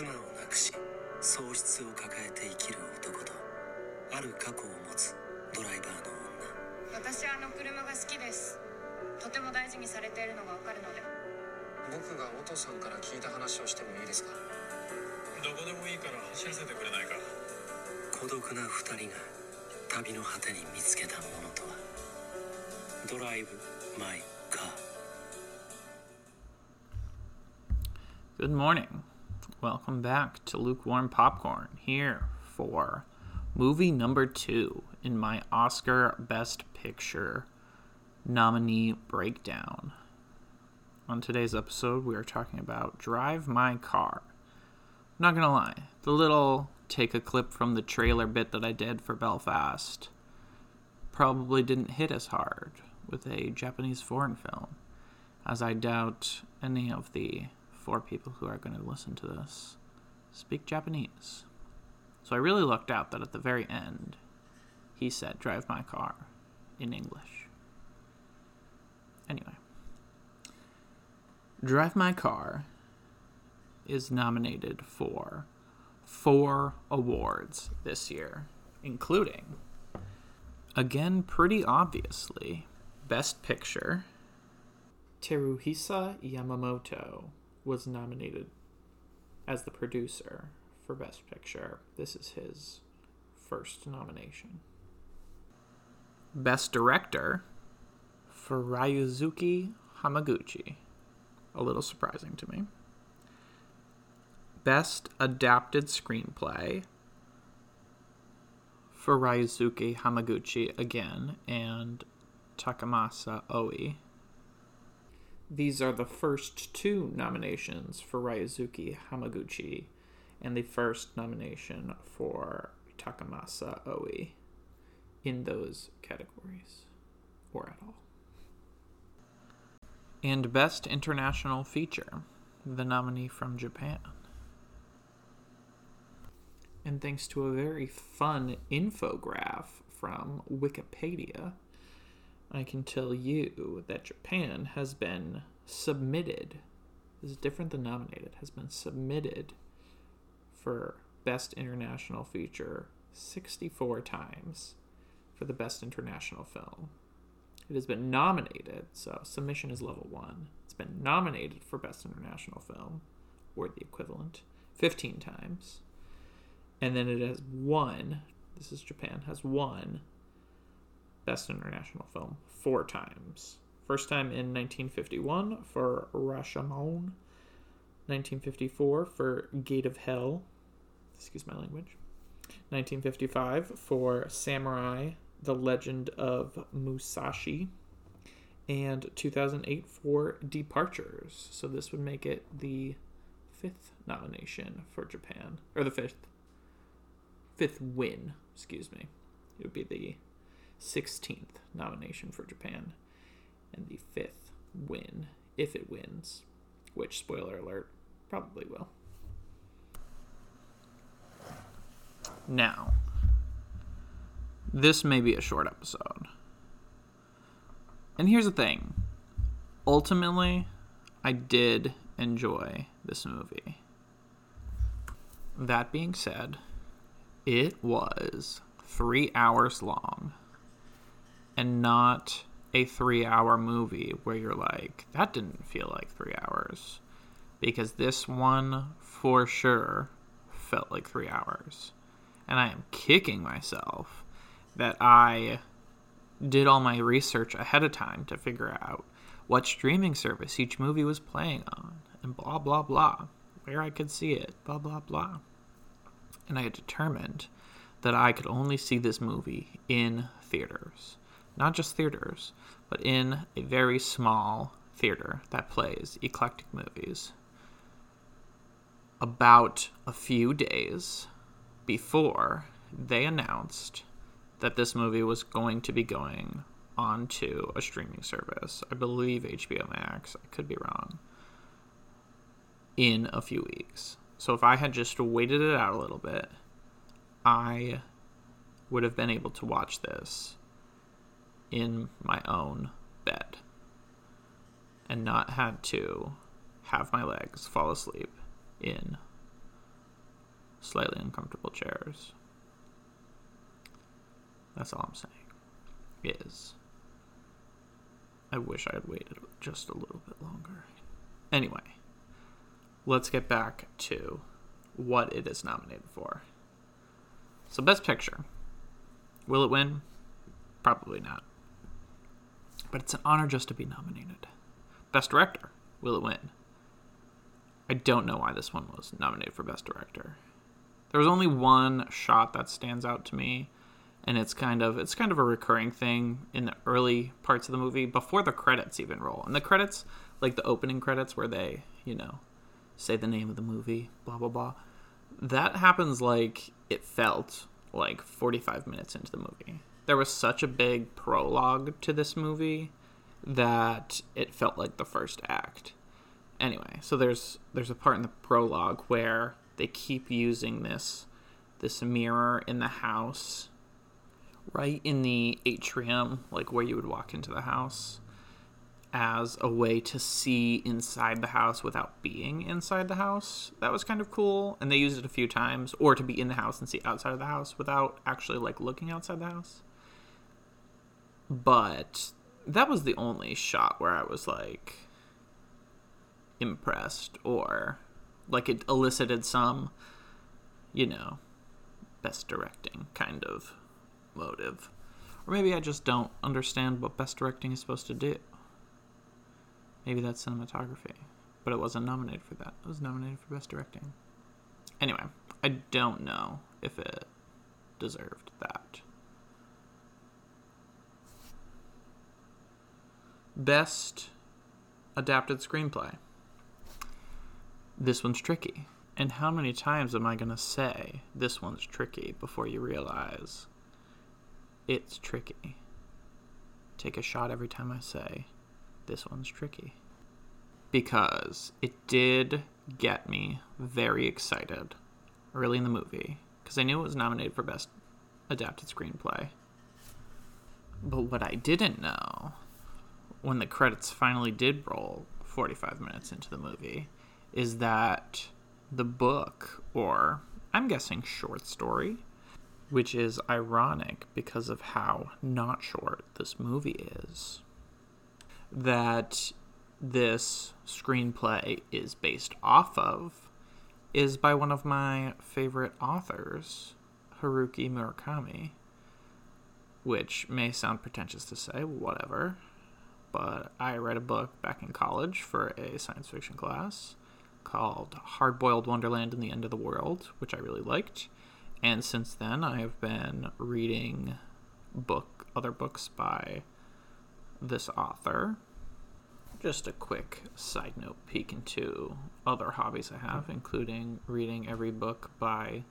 妻を亡くし喪失を抱えて生きる男とある過去を持つドライバーの私あの車が好きです。とても大事にされているのがわかるので。僕がお父さんから聞いた話をしてもいいですか？どこでもいいから走らせてくれないか。女孤独な二人が旅の果てに見つけたものとは？ドライブ・マイ・カー。Good morning. Welcome back to Lukewarm Popcorn here for movie number two in my Oscar Best Picture nominee breakdown. On today's episode, we are talking about Drive My Car. Not gonna lie, the little take a clip from the trailer bit that I did for Belfast probably didn't hit as hard with a Japanese foreign film, as I doubt any of the four people who are going to listen to this speak Japanese. So I really lucked out that at the very end, he said, Drive my car in English. Anyway, Drive My Car is nominated for four awards this year, including, again, pretty obviously, Best Picture. Teruhisa Yamamoto was nominated as the producer for Best Picture. This is his first nomination. Best Director for Ryusuke Hamaguchi. A little surprising to me. Best Adapted Screenplay for Ryusuke Hamaguchi again and Takamasa Oe. These are the first two nominations for Ryusuke Hamaguchi and the first nomination for Takamasa Oe in those categories, or at all. And Best International Feature, the nominee from Japan. And thanks to a very fun infograph from Wikipedia, I can tell you that Japan has been submitted. This is different than nominated, has been submitted for Best International Feature 64 times for the Best International Film. It has been nominated, so submission is level one. It's been nominated for Best International Film, or the equivalent, 15 times. And then it has won, this is Japan, has won Best International Film four times. First time in 1951 for Rashomon, 1954 for Gate of Hell, excuse my language, 1955 for Samurai, The Legend of Musashi, and 2008 for Departures. So this would make it the fifth nomination for Japan, or the fifth fifth win, excuse me. It would be the 16th nomination for Japan and the fifth win if it wins, which spoiler alert probably will. Now, this may be a short episode. And here's the thing ultimately, I did enjoy this movie. That being said, it was three hours long and not a three hour movie where you're like, that didn't feel like three hours. Because this one for sure felt like three hours. And I am kicking myself that I did all my research ahead of time to figure out what streaming service each movie was playing on, and blah, blah, blah, where I could see it, blah, blah, blah. And I had determined that I could only see this movie in theaters. Not just theaters, but in a very small theater that plays eclectic movies. About a few days before they announced that this movie was going to be going onto a streaming service. I believe HBO Max. I could be wrong. In a few weeks. So if I had just waited it out a little bit, I would have been able to watch this in my own bed and not had to have my legs fall asleep in slightly uncomfortable chairs. That's all I'm saying. Is I wish I had waited just a little bit longer. Anyway, let's get back to what it is nominated for. So, Best Picture. Will it win? Probably not. But it's an honor just to be nominated. Best Director. Will it win? I don't know why this one was nominated for Best Director. There was only one shot that stands out to me, and it's kind of it's kind of a recurring thing in the early parts of the movie before the credits even roll. And the credits, like the opening credits where they, you know, say the name of the movie, blah blah blah. That happens like it felt like 45 minutes into the movie. There was such a big prologue to this movie that it felt like the first act. Anyway, so there's there's a part in the prologue where they keep using this this mirror in the house right in the atrium like where you would walk into the house as a way to see inside the house without being inside the house. That was kind of cool, and they used it a few times, or to be in the house and see outside of the house without actually like looking outside the house. But that was the only shot where I was like impressed or like it elicited some, you know, best directing kind of motive. Or maybe I just don't understand what best directing is supposed to do. Maybe that's cinematography. But it wasn't nominated for that. It was nominated for best directing. Anyway, I don't know if it deserved that. Best adapted screenplay. This one's tricky. And how many times am I going to say this one's tricky before you realize it's tricky? Take a shot every time I say this one's tricky. Because it did get me very excited early in the movie because I knew it was nominated for Best Adapted Screenplay. But what I didn't know when the credits finally did roll 45 minutes into the movie is that the book, or I'm guessing short story, which is ironic because of how not short this movie is, that this screenplay is based off of is by one of my favorite authors, Haruki Murakami, which may sound pretentious to say, whatever, but I read a book back in college for a science fiction class called Hard Boiled Wonderland and the End of the World, which I really liked. And since then, I have been reading book other books by this author. Just a quick side note peek into other hobbies I have, including reading every book by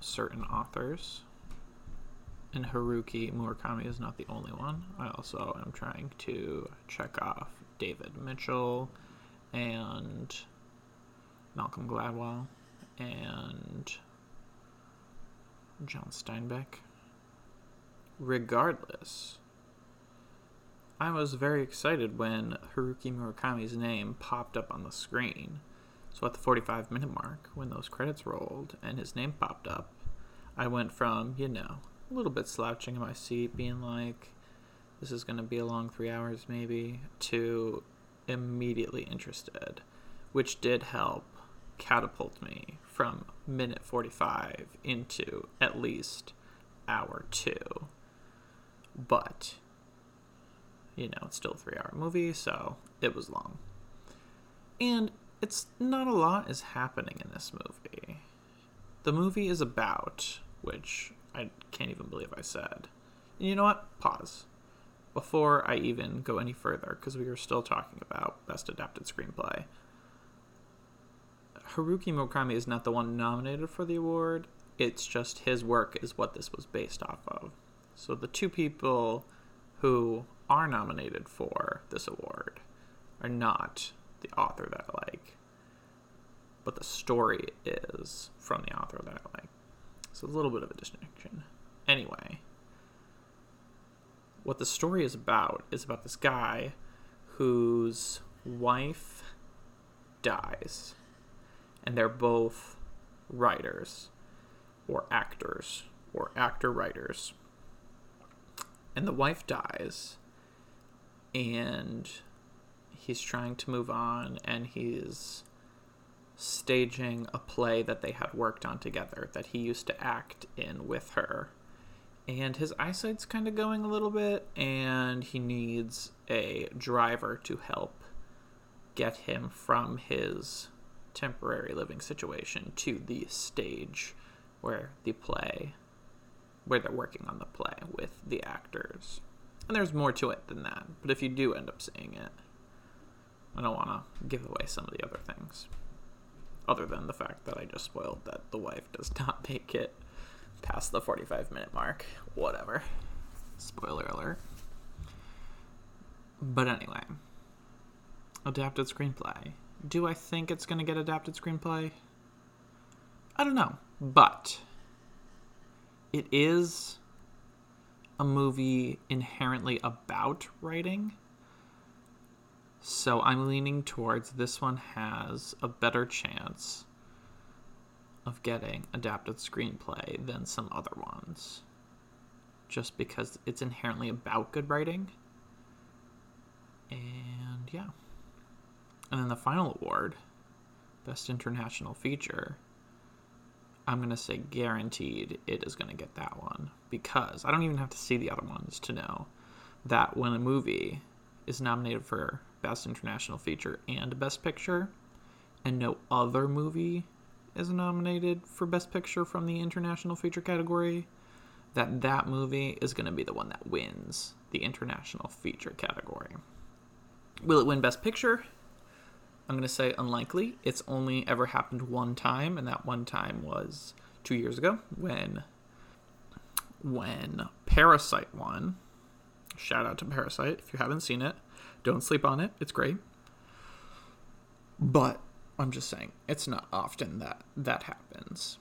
certain authors. And Haruki Murakami is not the only one. I also am trying to check off David Mitchell and Malcolm Gladwell and John Steinbeck. Regardless, I was very excited when Haruki Murakami's name popped up on the screen. So at the 45 minute mark, when those credits rolled and his name popped up, I went from, you know, a little bit slouching in my seat, being like, this is going to be a long three hours maybe, to immediately interested, which did help catapult me from minute 45 into at least hour two. But, you know, it's still a three hour movie, so it was long. And it's not a lot is happening in this movie. The movie is about, which I can't even believe I said. And you know what? Pause. Before I even go any further, because we are still talking about Best Adapted Screenplay. Haruki Murakami is not the one nominated for the award. It's just his work is what this was based off of. So the two people who are nominated for this award are not the author that I like, but the story is from the author that I like. So a little bit of a distinction. Anyway, what the story is about is about this guy whose wife dies and they're both writers or actors or actor writers. And the wife dies, and he's trying to move on, and he's staging a play that they had worked on together that he used to act in with her. And his eyesight's kind of going a little bit, and he needs a driver to help get him from his temporary living situation to the stage where the play where they're working on the play with the actors. And there's more to it than that, but if you do end up seeing it, I don't want to give away some of the other things. Other than the fact that I just spoiled that the wife does not make it past the 45 minute mark. Whatever. Spoiler alert. But anyway, adapted screenplay. Do I think it's going to get adapted screenplay? I don't know. But it is a movie inherently about writing. So I'm leaning towards this one has a better chance of getting adapted screenplay than some other ones. Just because it's inherently about good writing. And yeah. And then the final award, Best International Feature, I'm going to say guaranteed it is going to get that one. Because I don't even have to see the other ones to know that when a movie is nominated for Best International Feature and Best Picture, and no other movie is nominated for Best Picture from the International Feature category, that that movie is going to be the one that wins the International Feature category. Will it win Best Picture? I'm going to say unlikely. It's only ever happened one time, and that one time was two years ago when when Parasite won. Shout out to Parasite if you haven't seen it. Don't sleep on it. It's great. But I'm just saying, it's not often that that happens.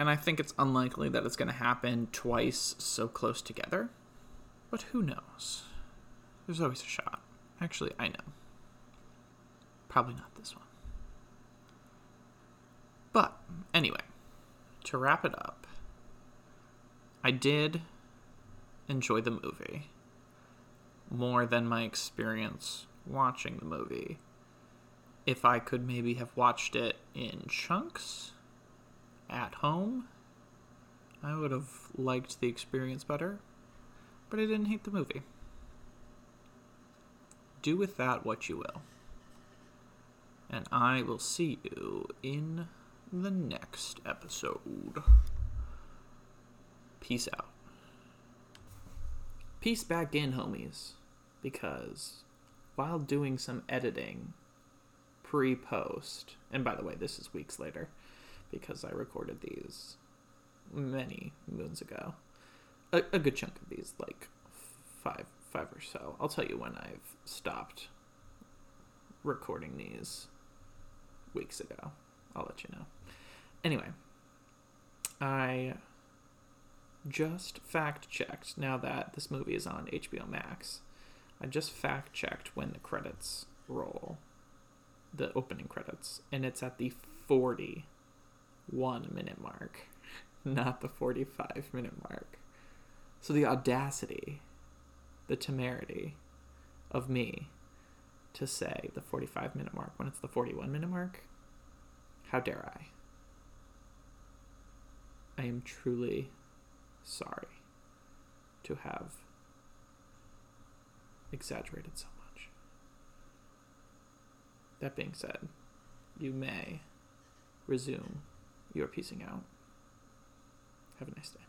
And I think it's unlikely that it's going to happen twice so close together. But who knows? There's always a shot. Actually, I know. Probably not this one. But anyway, to wrap it up, I did enjoy the movie more than my experience watching the movie. If I could maybe have watched it in chunks at home, I would have liked the experience better, but I didn't hate the movie. Do with that what you will. And I will see you in the next episode. Peace out. Peace back in, homies. Because while doing some editing pre post, and by the way, this is weeks later because I recorded these many moons ago. A, a good chunk of these, like five, five or so. I'll tell you when I've stopped recording these weeks ago. I'll let you know. Anyway, I just fact checked now that this movie is on HBO Max. I just fact checked when the credits roll, the opening credits, and it's at the 41 minute mark, not the 45 minute mark. So the audacity, the temerity of me to say the 45 minute mark when it's the 41 minute mark, how dare I? I am truly sorry to have exaggerated so much. That being said, you may resume your piecing out. Have a nice day.